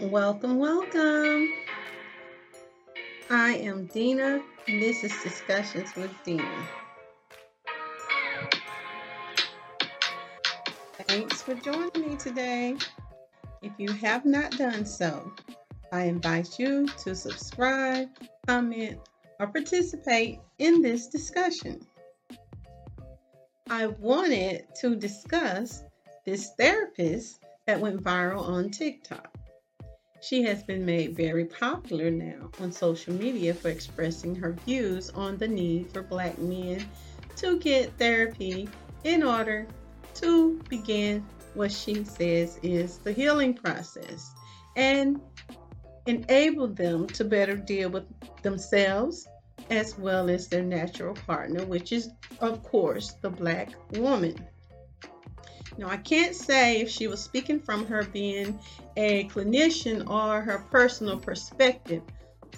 Welcome, welcome. I am Dena, and this is Discussions with Dena. Thanks for joining me today. If you have not done so, I invite you to subscribe, comment, or participate in this discussion. I wanted to discuss this therapist that went viral on TikTok. She has been made very popular now on social media for expressing her views on the need for black men to get therapy in order to begin what she says is the healing process and enable them to better deal with themselves as well as their natural partner, which is, of course, the black woman. Now, I can't say if she was speaking from her being a clinician or her personal perspective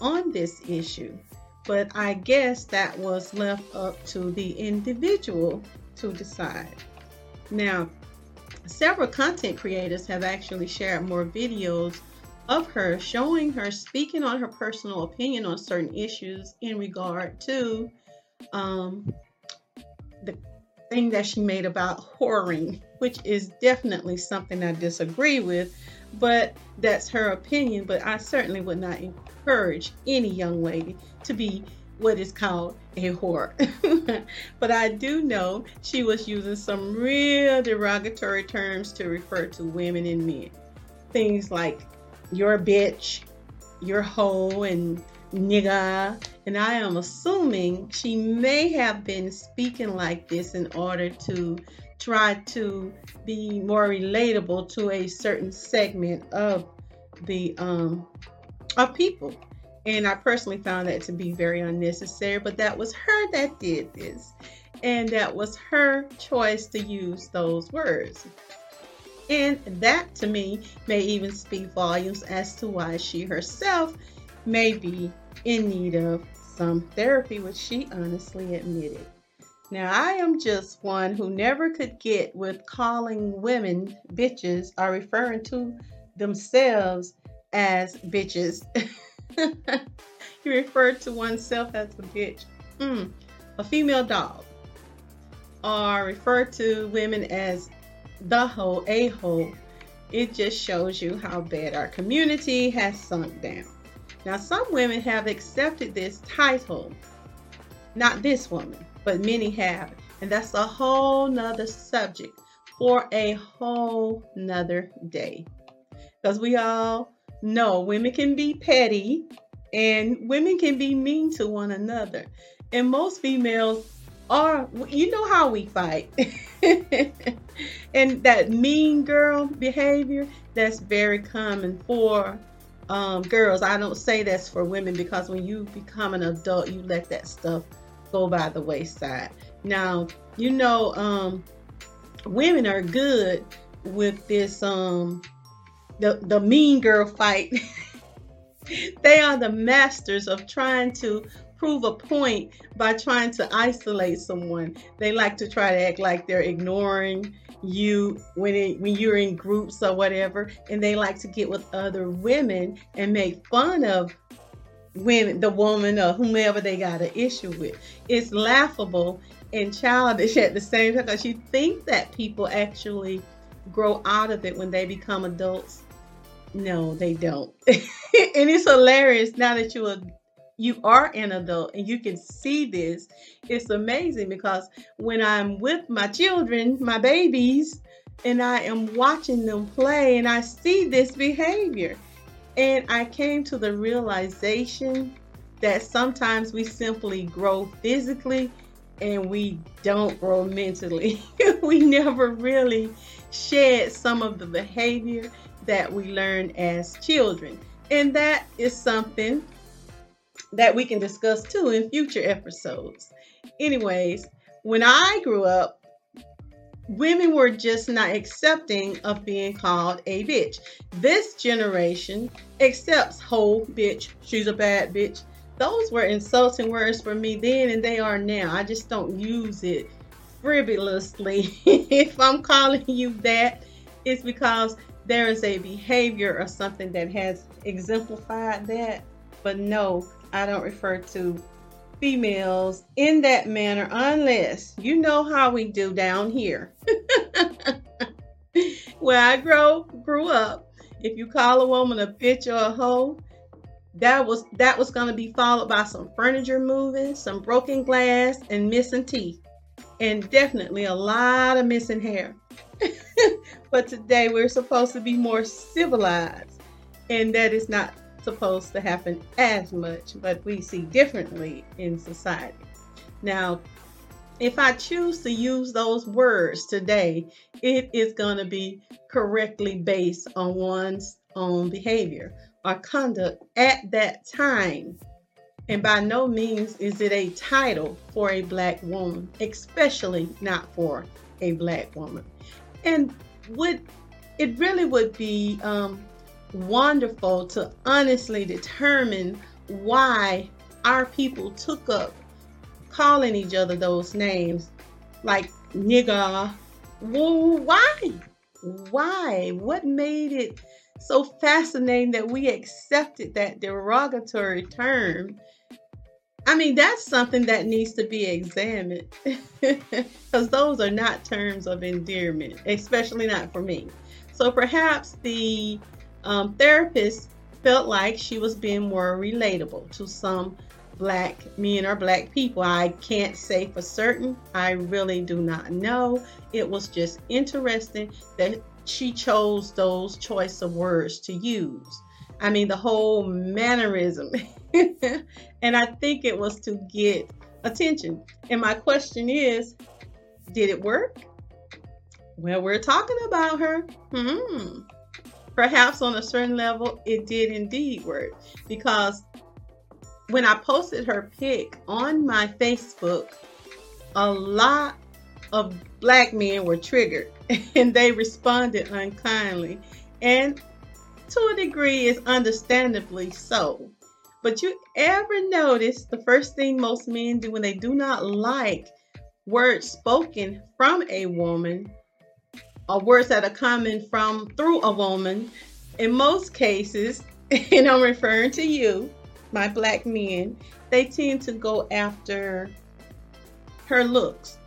on this issue, but I guess that was left up to the individual to decide. Now, several content creators have actually shared more videos of her showing her speaking on her personal opinion on certain issues in regard to um, the thing that she made about whoring which is definitely something I disagree with, but that's her opinion. But I certainly would not encourage any young lady to be what is called a whore. but I do know she was using some real derogatory terms to refer to women and men. Things like your bitch, your hoe, and nigga. And I am assuming she may have been speaking like this in order to try to be more relatable to a certain segment of the um of people. And i personally found that to be very unnecessary but that was her that did this. And that was her choice to use those words. And that to me may even speak volumes as to why she herself may be in need of some therapy which she honestly admitted now, I am just one who never could get with calling women bitches or referring to themselves as bitches. you refer to oneself as a bitch. Mm, a female dog. Or refer to women as the hoe, a hoe. It just shows you how bad our community has sunk down. Now, some women have accepted this title, not this woman but many have. And that's a whole nother subject for a whole nother day. Because we all know women can be petty and women can be mean to one another. And most females are, you know how we fight. and that mean girl behavior, that's very common for um, girls. I don't say that's for women because when you become an adult, you let that stuff go by the wayside. Now, you know, um, women are good with this um the the mean girl fight. they are the masters of trying to prove a point by trying to isolate someone. They like to try to act like they're ignoring you when it, when you're in groups or whatever, and they like to get with other women and make fun of women, the woman or whomever they got an issue with. It's laughable and childish at the same time because you think that people actually grow out of it when they become adults. No, they don't. and it's hilarious now that you are you are an adult and you can see this. It's amazing because when I'm with my children, my babies, and I am watching them play and I see this behavior and I came to the realization that sometimes we simply grow physically and we don't grow mentally. we never really shed some of the behavior that we learn as children. And that is something that we can discuss too in future episodes. Anyways, when I grew up, women were just not accepting of being called a bitch. This generation accepts whole bitch, she's a bad bitch. Those were insulting words for me then and they are now. I just don't use it frivolously. if I'm calling you that, it's because there is a behavior or something that has exemplified that. But no, I don't refer to females in that manner unless you know how we do down here. Where I grow grew up, if you call a woman a bitch or a hoe, that was that was to be followed by some furniture moving, some broken glass, and missing teeth, and definitely a lot of missing hair. but today we're supposed to be more civilized, and that is not supposed to happen as much, but we see differently in society. Now, if I choose to use those words today, it is going to be correctly based on one's own behavior or conduct at that time. And by no means is it a title for a black woman, especially not for a black woman. And would it really would be um, wonderful to honestly determine why our people took up calling each other those names like nigga. Why? Why? What made it so fascinating that we accepted that derogatory term? I mean, that's something that needs to be examined because those are not terms of endearment, especially not for me. So perhaps the um, therapist felt like she was being more relatable to some black men or black people. I can't say for certain. I really do not know. It was just interesting that she chose those choice of words to use. I mean, the whole mannerism. and I think it was to get attention. And my question is did it work? Well, we're talking about her. Hmm. Perhaps on a certain level, it did indeed work because when I posted her pic on my Facebook, a lot of black men were triggered and they responded unkindly. And to a degree, is understandably so. But you ever notice the first thing most men do when they do not like words spoken from a woman or words that are coming from through a woman? In most cases, and I'm referring to you, my black men, they tend to go after her looks.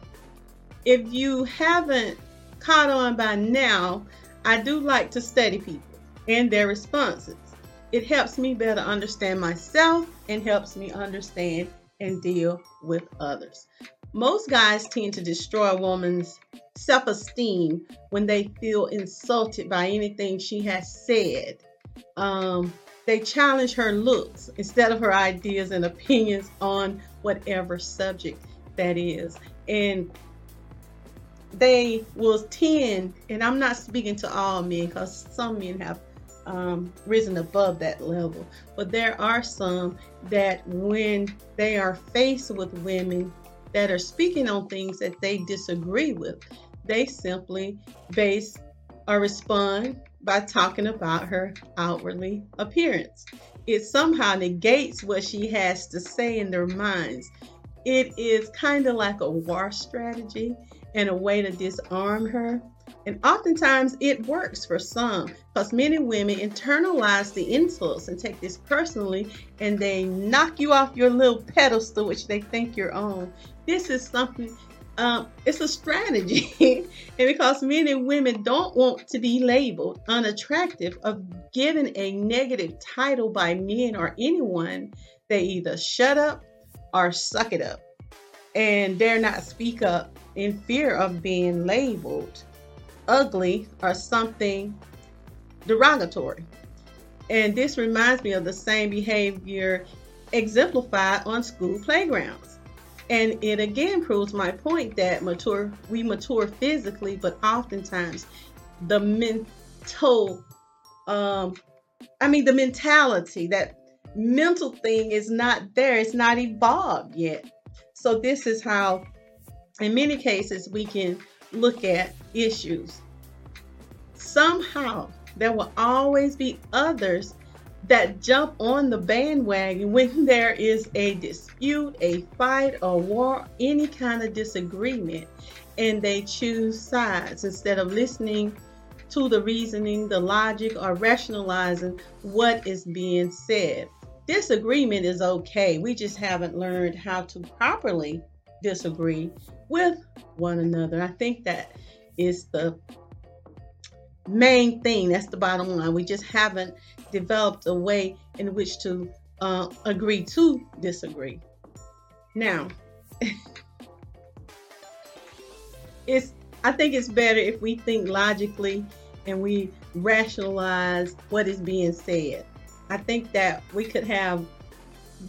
If you haven't caught on by now, I do like to study people and their responses. It helps me better understand myself and helps me understand and deal with others. Most guys tend to destroy a woman's self esteem when they feel insulted by anything she has said. Um, they challenge her looks instead of her ideas and opinions on whatever subject that is. And they will tend, and I'm not speaking to all men because some men have um, risen above that level. But there are some that when they are faced with women that are speaking on things that they disagree with, they simply base or respond by talking about her outwardly appearance. It somehow negates what she has to say in their minds. It is kind of like a war strategy and a way to disarm her and oftentimes it works for some because many women internalize the insults and take this personally and they knock you off your little pedestal, which they think you're on. This is something, um, it's a strategy. and because many women don't want to be labeled unattractive of given a negative title by men or anyone, they either shut up or suck it up and dare not speak up in fear of being labeled ugly or something derogatory. And this reminds me of the same behavior exemplified on school playgrounds. And it again proves my point that mature we mature physically, but oftentimes the mental um I mean the mentality, that mental thing is not there, it's not evolved yet. So this is how in many cases we can look at issues. Somehow, there will always be others that jump on the bandwagon when there is a dispute, a fight, a war, any kind of disagreement, and they choose sides instead of listening to the reasoning, the logic, or rationalizing what is being said. Disagreement is okay. We just haven't learned how to properly disagree with one another. I think that is the main thing. That's the bottom line. We just haven't developed a way in which to uh, agree to disagree. Now, it's I think it's better if we think logically and we rationalize what is being said. I think that we could have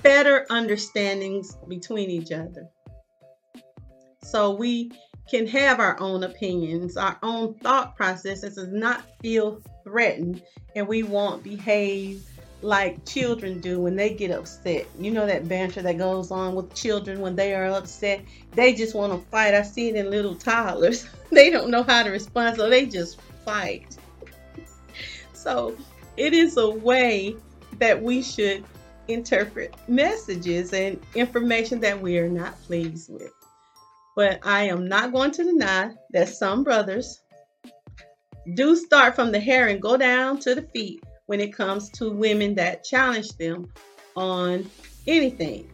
better understandings between each other. So we can have our own opinions, our own thought processes, and not feel threatened, and we won't behave like children do when they get upset. You know that banter that goes on with children when they are upset. They just want to fight. I see it in little toddlers. they don't know how to respond, so they just fight. so it is a way that we should interpret messages and information that we are not pleased with. But I am not going to deny that some brothers do start from the hair and go down to the feet when it comes to women that challenge them on anything.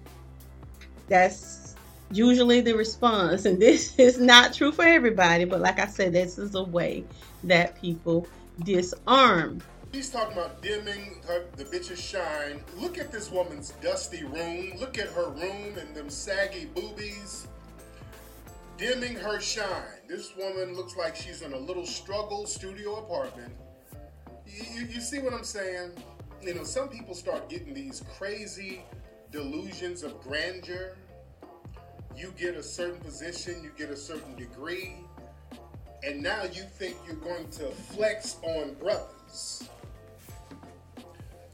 That's usually the response. And this is not true for everybody, but like I said, this is a way that people disarm. He's talking about dimming her, the bitch's shine. Look at this woman's dusty room. Look at her room and them saggy boobies dimming her shine. This woman looks like she's in a little struggle studio apartment. You, you, you, see what I'm saying? You know, some people start getting these crazy delusions of grandeur. You get a certain position, you get a certain degree, and now you think you're going to flex on brothers.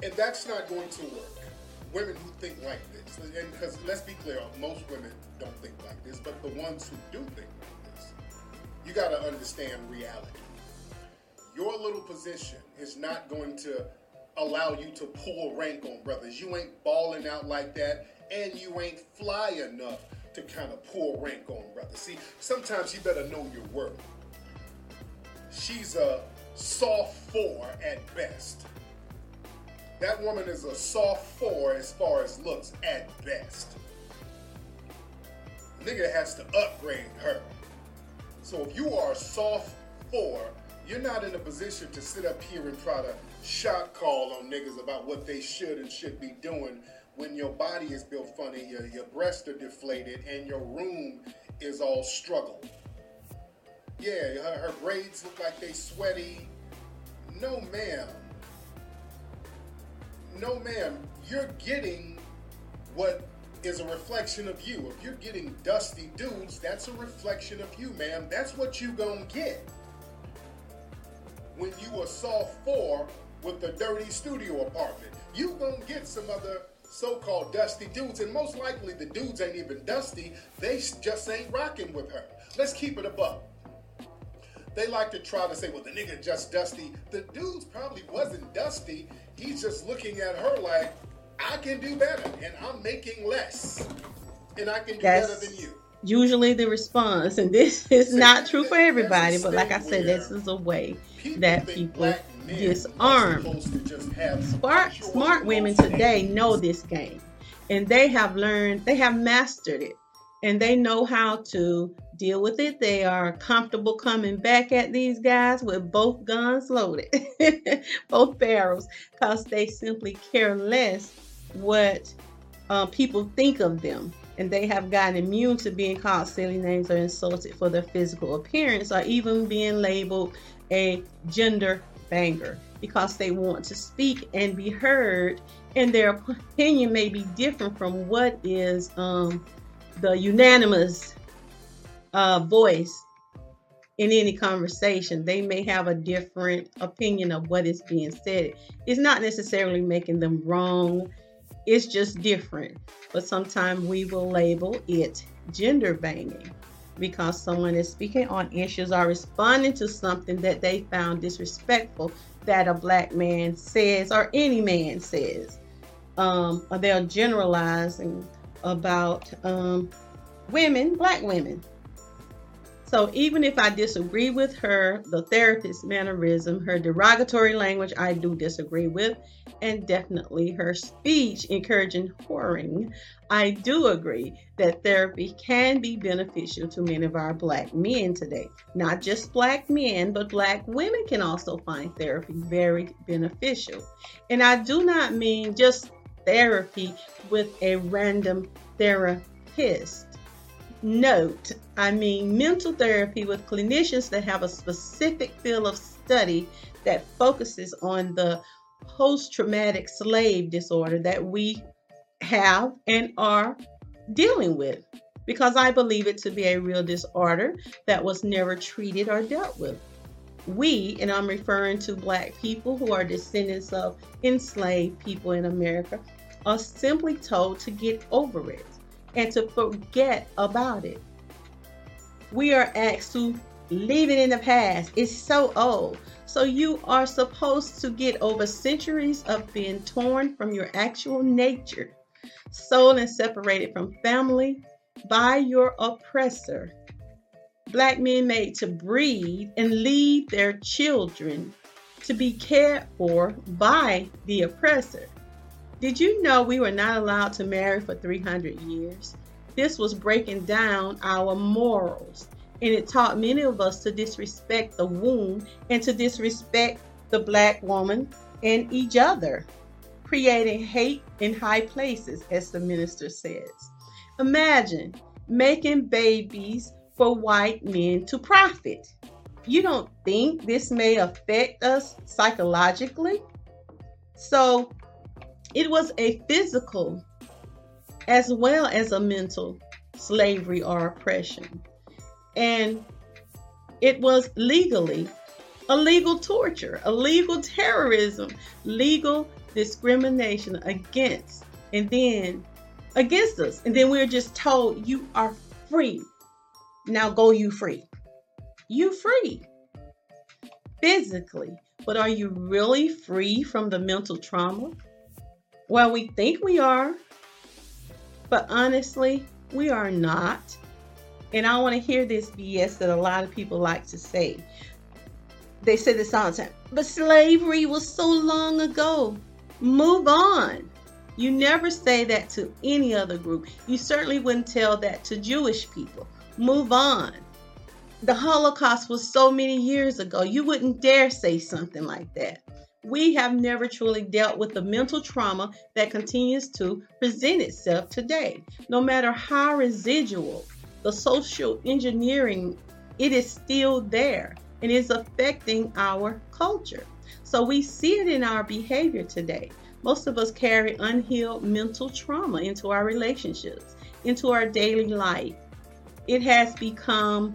And that's not going to work. Women who think like this, and because let's be clear, most women don't think like this, but the ones who do think like this, you got to understand reality. Your little position is not going to allow you to pull rank on brothers. You ain't balling out like that, and you ain't fly enough to kind of pull rank on brothers. See, sometimes you better know your worth. She's a soft four at best. That woman is a soft four as far as looks at best nigga has to upgrade her. So if you are a soft four, you're not in a position to sit up here and try to shot call on niggas about what they should and should be doing when your body is built funny, your, your breasts are deflated, and your room is all struggle. Yeah, her, her braids look like they sweaty. No, ma'am. No, ma'am. You're getting what is a reflection of you. If you're getting dusty dudes, that's a reflection of you, ma'am. That's what you gonna get. When you a soft four with the dirty studio apartment, you gonna get some other so-called dusty dudes, and most likely the dudes ain't even dusty. They just ain't rocking with her. Let's keep it above. They like to try to say, well, the nigga just dusty. The dude's probably wasn't dusty. He's just looking at her like, I can do better and I'm making less and I can do That's better than you. Usually the response, and this is not true for everybody, but like I said, this is a way people that people disarm. Smart, smart women today know this game and they have learned, they have mastered it and they know how to deal with it. They are comfortable coming back at these guys with both guns loaded, both barrels, because they simply care less what uh, people think of them. And they have gotten immune to being called silly names or insulted for their physical appearance or even being labeled a gender banger because they want to speak and be heard and their opinion may be different from what is um, the unanimous uh, voice in any conversation. They may have a different opinion of what is being said. It's not necessarily making them wrong it's just different. But sometimes we will label it gender banging because someone is speaking on issues or responding to something that they found disrespectful that a black man says or any man says. Um, or they're generalizing about um, women, black women. So even if I disagree with her, the therapist's mannerism, her derogatory language, I do disagree with, and definitely her speech encouraging whoring, I do agree that therapy can be beneficial to many of our black men today. Not just black men, but black women can also find therapy very beneficial. And I do not mean just therapy with a random therapist note, I mean mental therapy with clinicians that have a specific field of study that focuses on the post traumatic slave disorder that we have and are dealing with. Because I believe it to be a real disorder that was never treated or dealt with. We, and I'm referring to black people who are descendants of enslaved people in America, are simply told to get over it and to forget about it. We are asked to leave it in the past. It's so old. So you are supposed to get over centuries of being torn from your actual nature, sold and separated from family by your oppressor. Black men made to breed and leave their children to be cared for by the oppressor. Did you know we were not allowed to marry for 300 years? This was breaking down our morals, and it taught many of us to disrespect the womb and to disrespect the black woman and each other, creating hate in high places, as the minister says. Imagine making babies for white men to profit. You don't think this may affect us psychologically? So, it was a physical as well as a mental slavery or oppression. And it was legally a legal torture, a legal terrorism, legal discrimination against, and then against us. And then we're just told, you are free. Now go you free. You free physically, but are you really free from the mental trauma? Well, we think we are, but honestly, we are not. And I want to hear this BS that a lot of people like to say. They say this all the time, but slavery was so long ago. Move on. You never say that to any other group. You certainly wouldn't tell that to Jewish people. Move on. The Holocaust was so many years ago. You wouldn't dare say something like that we have never truly dealt with the mental trauma that continues to present itself today. No matter how residual the social engineering, it is still there and is affecting our culture. So we see it in our behavior today. Most of us carry unhealed mental trauma into our relationships, into our daily life. It has become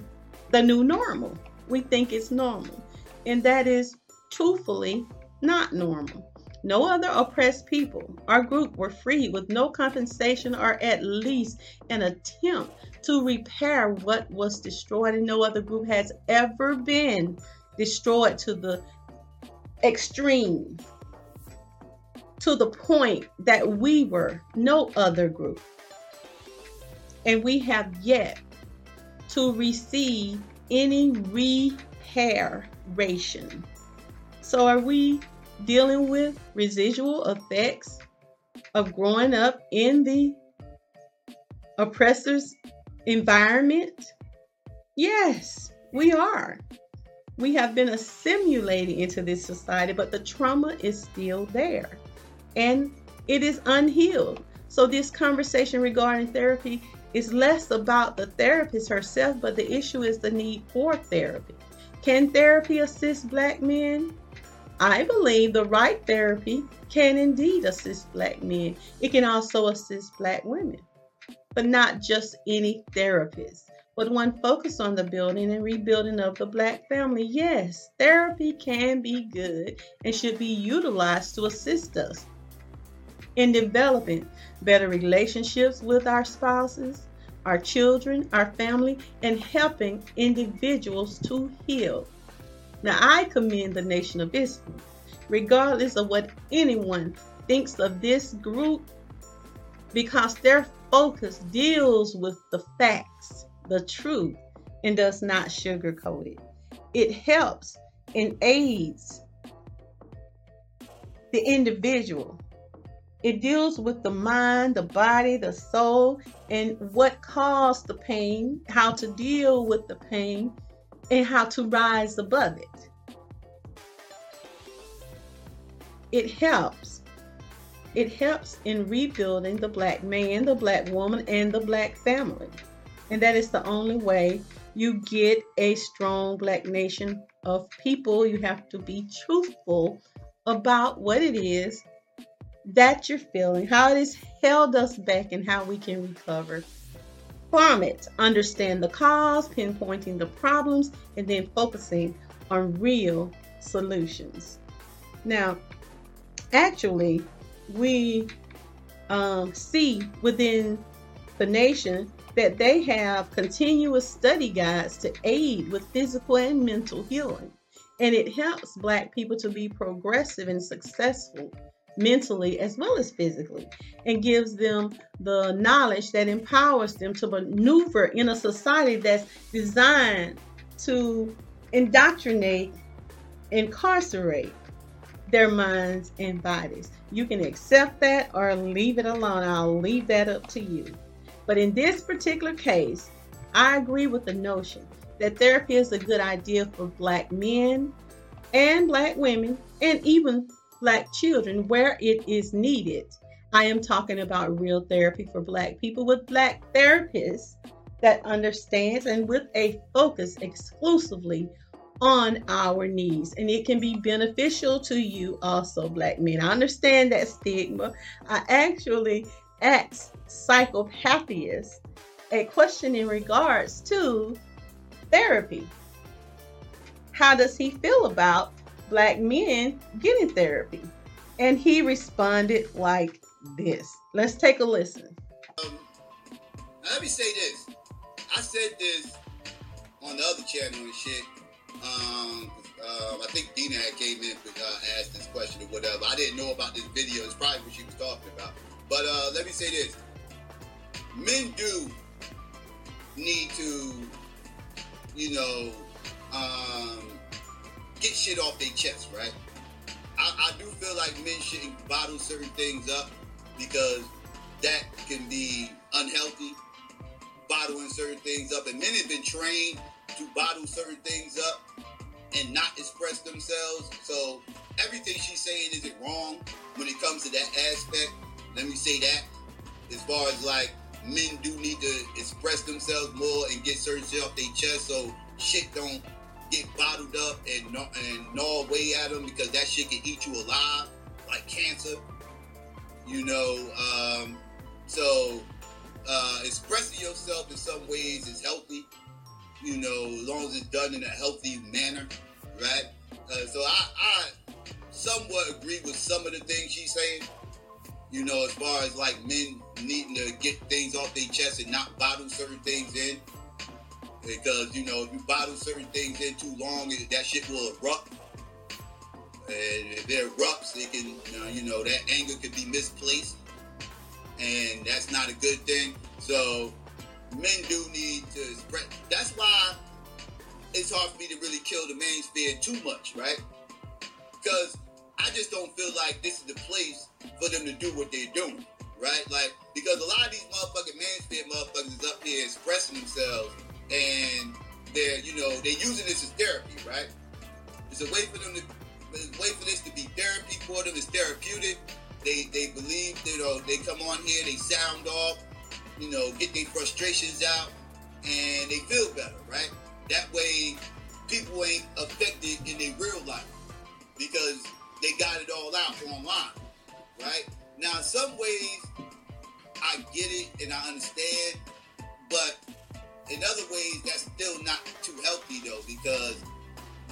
the new normal. We think it's normal. And that is truthfully not normal. No other oppressed people or group were freed with no compensation or at least an attempt to repair what was destroyed, and no other group has ever been destroyed to the extreme, to the point that we were no other group. And we have yet to receive any reparation. So, are we dealing with residual effects of growing up in the oppressor's environment? Yes, we are. We have been assimilated into this society, but the trauma is still there and it is unhealed. So, this conversation regarding therapy is less about the therapist herself, but the issue is the need for therapy. Can therapy assist Black men? I believe the right therapy can indeed assist black men. It can also assist black women, but not just any therapist, but one focused on the building and rebuilding of the black family. Yes, therapy can be good and should be utilized to assist us in developing better relationships with our spouses, our children, our family, and helping individuals to heal. Now, I commend the Nation of Israel. regardless of what anyone thinks of this group, because their focus deals with the facts, the truth, and does not sugarcoat it. It helps and aids the individual. It deals with the mind, the body, the soul, and what caused the pain, how to deal with the pain, and how to rise above it. It helps. It helps in rebuilding the black man, the black woman, and the black family. And that is the only way you get a strong black nation of people. You have to be truthful about what it is that you're feeling, how it has held us back, and how we can recover from it. Understand the cause, pinpointing the problems, and then focusing on real solutions. Now, actually, we um, see within the nation that they have continuous study guides to aid with physical and mental healing. And it helps Black people to be progressive and successful mentally as well as physically and gives them the knowledge that empowers them to maneuver in a society that's designed to indoctrinate, incarcerate their minds and bodies. You can accept that or leave it alone. I'll leave that up to you. But in this particular case, I agree with the notion that therapy is a good idea for black men and black women and even black children where it is needed. I am talking about real therapy for black people with black therapists that understands and with a focus exclusively on our needs. And it can be beneficial to you also black men. I understand that stigma. I actually asked psychopathist a question in regards to therapy. How does he feel about black men getting therapy. And he responded like this. Let's take a listen. Um, let me say this. I said this on the other channel and shit. Um, uh, I think Dena had came in and uh, asked this question or whatever. I didn't know about this video. It's probably what she was talking about. But uh, let me say this. Men do need to, you know, um, get shit off their chest, right? I, I do feel like men shouldn't bottle certain things up because that can be unhealthy. Bottling certain things up, and men have been trained to bottle certain things up and not express themselves. So everything she's saying isn't wrong when it comes to that aspect. Let me say that. As far as like men do need to express themselves more and get certain shit off their chest so shit don't get bottled up and gnaw, and gnaw away at them because that shit can eat you alive, like cancer. You know, um, so uh, expressing yourself in some ways is healthy. You know, as long as it's done in a healthy manner, right? Uh, so I, I somewhat agree with some of the things she's saying. You know, as far as like men needing to get things off their chest and not bottle certain things in because you know if you bottle certain things in too long, that shit will erupt. And if it erupts, it can, you know, that anger could be misplaced, and that's not a good thing. So men do need to spread. That's why it's hard for me to really kill the man spirit too much, right? Because I just don't feel like this is the place for them to do what they're doing, right? Like because a lot of these motherfucking man spirit motherfuckers is up here expressing themselves and they're you know they're using this as therapy, right? It's a way for them to it's a way for this to be therapy for them. It's therapeutic. They they believe you know they come on here, they sound off, you know, get their frustrations out, and they feel better, right? That way, people ain't affected in their real life because they got it all out online, right? Now, in some ways, I get it and I understand, but in other ways, that's still not too healthy though, because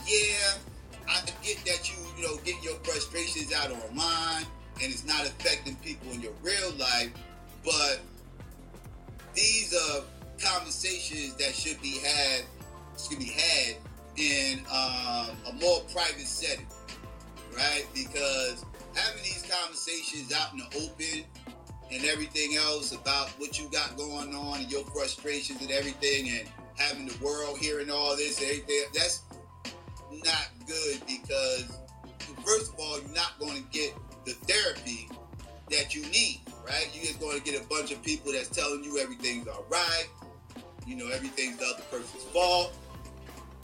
yeah, I get that you, you know, get your frustrations out online and it's not affecting people in your real life, but these are conversations that should be had, should be had in um, a more private setting, right? Because having these conversations out in the open and everything else about what you got going on and your frustrations and everything and having the world hearing all this, everything. That's not good because first of all, you're not going to get the therapy that you need, right? You're just going to get a bunch of people that's telling you everything's all right. You know, everything's the other person's fault.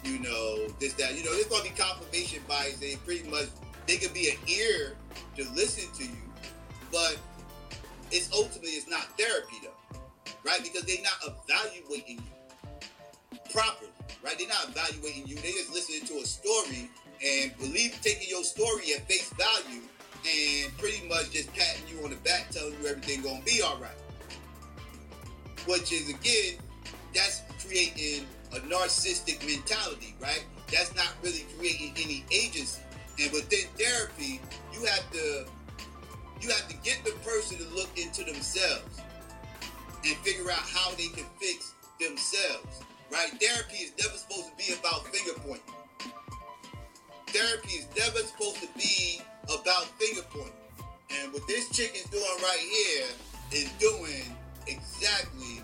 You know, this, that. You know, there's going to be confirmation bias. They pretty much, they could be an ear to listen to you, but it's ultimately, it's not therapy though, right? Because they're not evaluating you properly, right? They're not evaluating you. They're just listening to a story and believe taking your story at face value and pretty much just patting you on the back, telling you everything gonna be all right. Which is again, that's creating a narcissistic mentality, right? That's not really creating any agency. And within therapy, you have to you have to get the person to look into themselves and figure out how they can fix themselves. Right? Therapy is never supposed to be about finger pointing. Therapy is never supposed to be about finger pointing. And what this chick is doing right here is doing exactly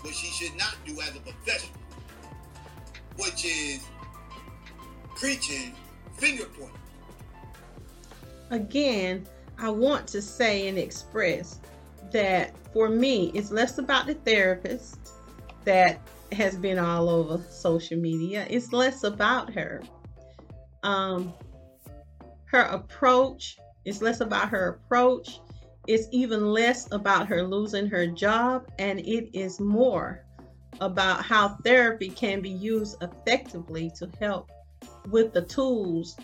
what she should not do as a professional, which is preaching finger pointing. Again, I want to say and express that for me, it's less about the therapist that has been all over social media. It's less about her. Um, her approach is less about her approach. It's even less about her losing her job, and it is more about how therapy can be used effectively to help with the tools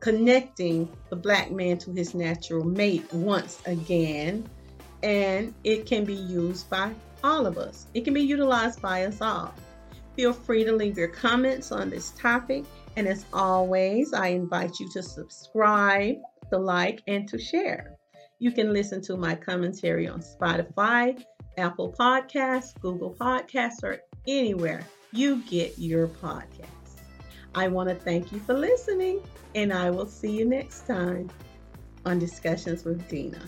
connecting the black man to his natural mate once again. And it can be used by all of us, it can be utilized by us all. Feel free to leave your comments on this topic. And as always, I invite you to subscribe, to like, and to share. You can listen to my commentary on Spotify, Apple Podcasts, Google Podcasts, or anywhere you get your podcasts. I want to thank you for listening, and I will see you next time on Discussions with Dena.